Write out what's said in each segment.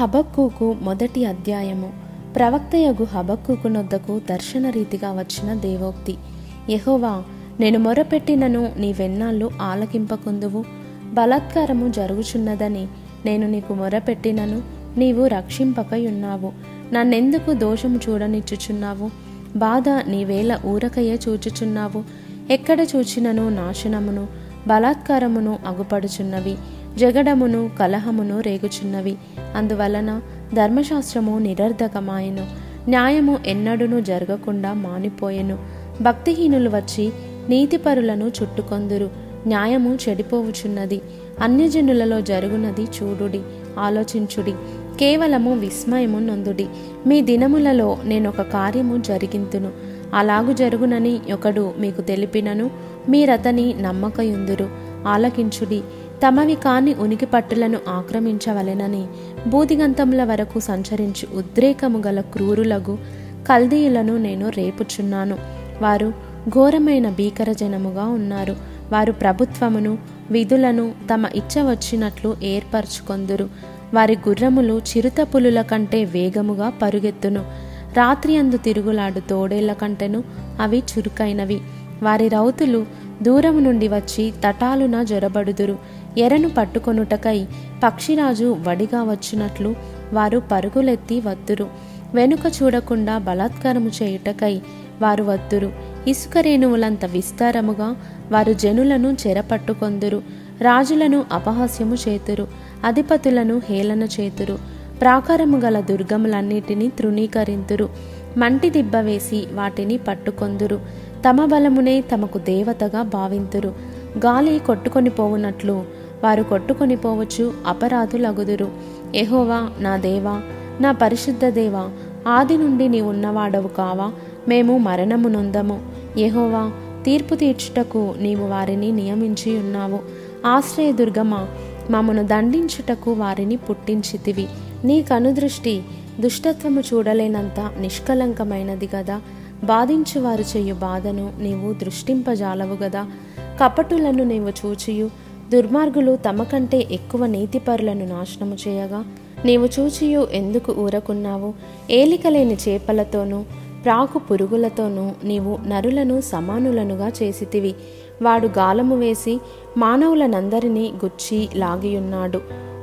హబక్కుకు మొదటి అధ్యాయము. ప్రవక్తయగు హబక్కుకు నొద్దకు దర్శన రీతిగా వచ్చిన దేవోక్తి. యహోవా నేను మొరపెట్టినను నీవెన్నాళ్ళు ఆలకింపకుందువు. బలాత్కారము జరుగుచున్నదని నేను నీకు మొరపెట్టినను నీవు రక్షింపకయున్నావు. నన్నెందుకు దోషము చూడనిచ్చుచున్నావు? బాధ నీవేళ ఊరకయే చూచుచున్నావు. ఎక్కడ చూచినను నాశనమును బలాత్కారమును అగుపడుచున్నవి? జగడమును కలహమును రేగుచున్నవి. అందువలన ధర్మశాస్త్రము నిరర్ధకమాయెను. న్యాయము ఎన్నడూనూ జరగకుండా మానిపోయెను. భక్తిహీనులు వచ్చి నీతిపరులను చుట్టుకొందురు. న్యాయము చెడిపోవుచున్నది. అన్యజనులలో జరుగునది చూడుడి ఆలోచించుడి. కేవలము విస్మయము నొందుడి. మీ దినములలో నేనొక కార్యము జరిగింతును. అలాగు జరుగునని ఒకడు మీకు తెలిపినను. మీరతని నమ్మకయుందురు. ఆలకించుడి. తమవి కాని ఉనికి పట్టులను ఆక్రమించవలెనని బూదిగంతముల వరకు సంచరించి ఉద్రేకము గల క్రూరులగు కల్దీయులను నేను రేపుచున్నాను. వారు ఘోరమైన భీకర జనముగా ఉన్నారు. వారు ప్రభుత్వమును విధులను తమ ఇచ్చ వచ్చినట్లు ఏర్పరచుకొందురు. వారి గుర్రములు చిరుత పులుల కంటే వేగముగా పరుగెత్తును. రాత్రి అందు తిరుగులాడు తోడేళ్ళ కంటెను అవి చురుకైనవి. వారి రౌతులు దూరము నుండి వచ్చి తటాలున జొరబడుదురు. ఎరను పట్టుకొనుటకై పక్షిరాజు వడిగా వచ్చినట్లు వారు పరుగులెత్తి వద్దురు వెనుక చూడకుండా బలాత్కారము చేయుటకై వారు వత్తురు. ఇసుక రేణువులంత విస్తారముగా వారు జనులను చెరపట్టుకొందురు. రాజులను అపహాస్యము చేతురు. అధిపతులను హేళన చేతురు. ప్రాకారము గల దుర్గములన్నిటినీ తృణీకరింతురు. మంటి దిబ్బ వేసి వాటిని పట్టుకొందురు. తమ బలమునే తమకు దేవతగా భావింతురు. గాలి కొట్టుకొని పోవునట్లు వారు కొట్టుకొని పోవచ్చు అపరాధులగుదురు. ఎహోవా నా దేవా నా పరిశుద్ధ దేవా ఆది నుండి నీ ఉన్నవాడవు కావా? మేము మరణము నొందము. ఎహోవా తీర్పు తీర్చుటకు నీవు వారిని నియమించి ఉన్నావు. ఆశ్రయదుర్గమా మమ్మను దండించుటకు వారిని పుట్టించితివి. నీ కనుదృష్టి దుష్టత్వము చూడలేనంత నిష్కలంకమైనది గదా. బాధించువారు చేయు బాధను నీవు దృష్టింపజాలవు గదా. కపటులను నీవు చూచియు. దుర్మార్గులు తమ కంటే ఎక్కువ నీతిపరులను నాశనము చేయగా. నీవు చూచియు ఎందుకు ఊరకున్నావు? ఏలికలేని చేపలతోనూ ప్రాకు పురుగులతోనూ నీవు నరులను సమానులనుగా చేసితివి. వాడు గాలము వేసి మానవులనందరినీ గుచ్చి లాగియున్నాడు.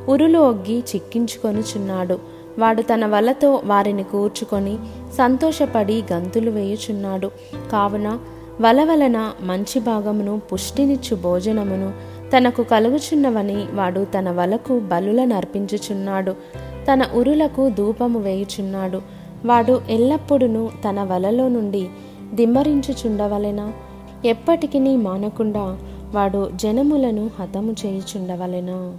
ఉరులు ఒగ్గి చిక్కించుకొనుచున్నాడు. వాడు తన వలతో వారిని కూర్చుకొని సంతోషపడి గంతులు వేయుచున్నాడు. కావున వల వలన మంచి భాగమును పుష్టినిచ్చు భోజనమును తనకు కలుగుచున్నవని వాడు తన వలకు బలులనర్పించుచున్నాడు. తన ఉరులకు ధూపము వేయుచున్నాడు. వాడు ఎల్లప్పుడూ తన వలలో నుండి దిమ్మరించుచుండవలెనా? ఎప్పటికీ మానకుండా వాడు జనములను హతము చేయుచుండవలెనా?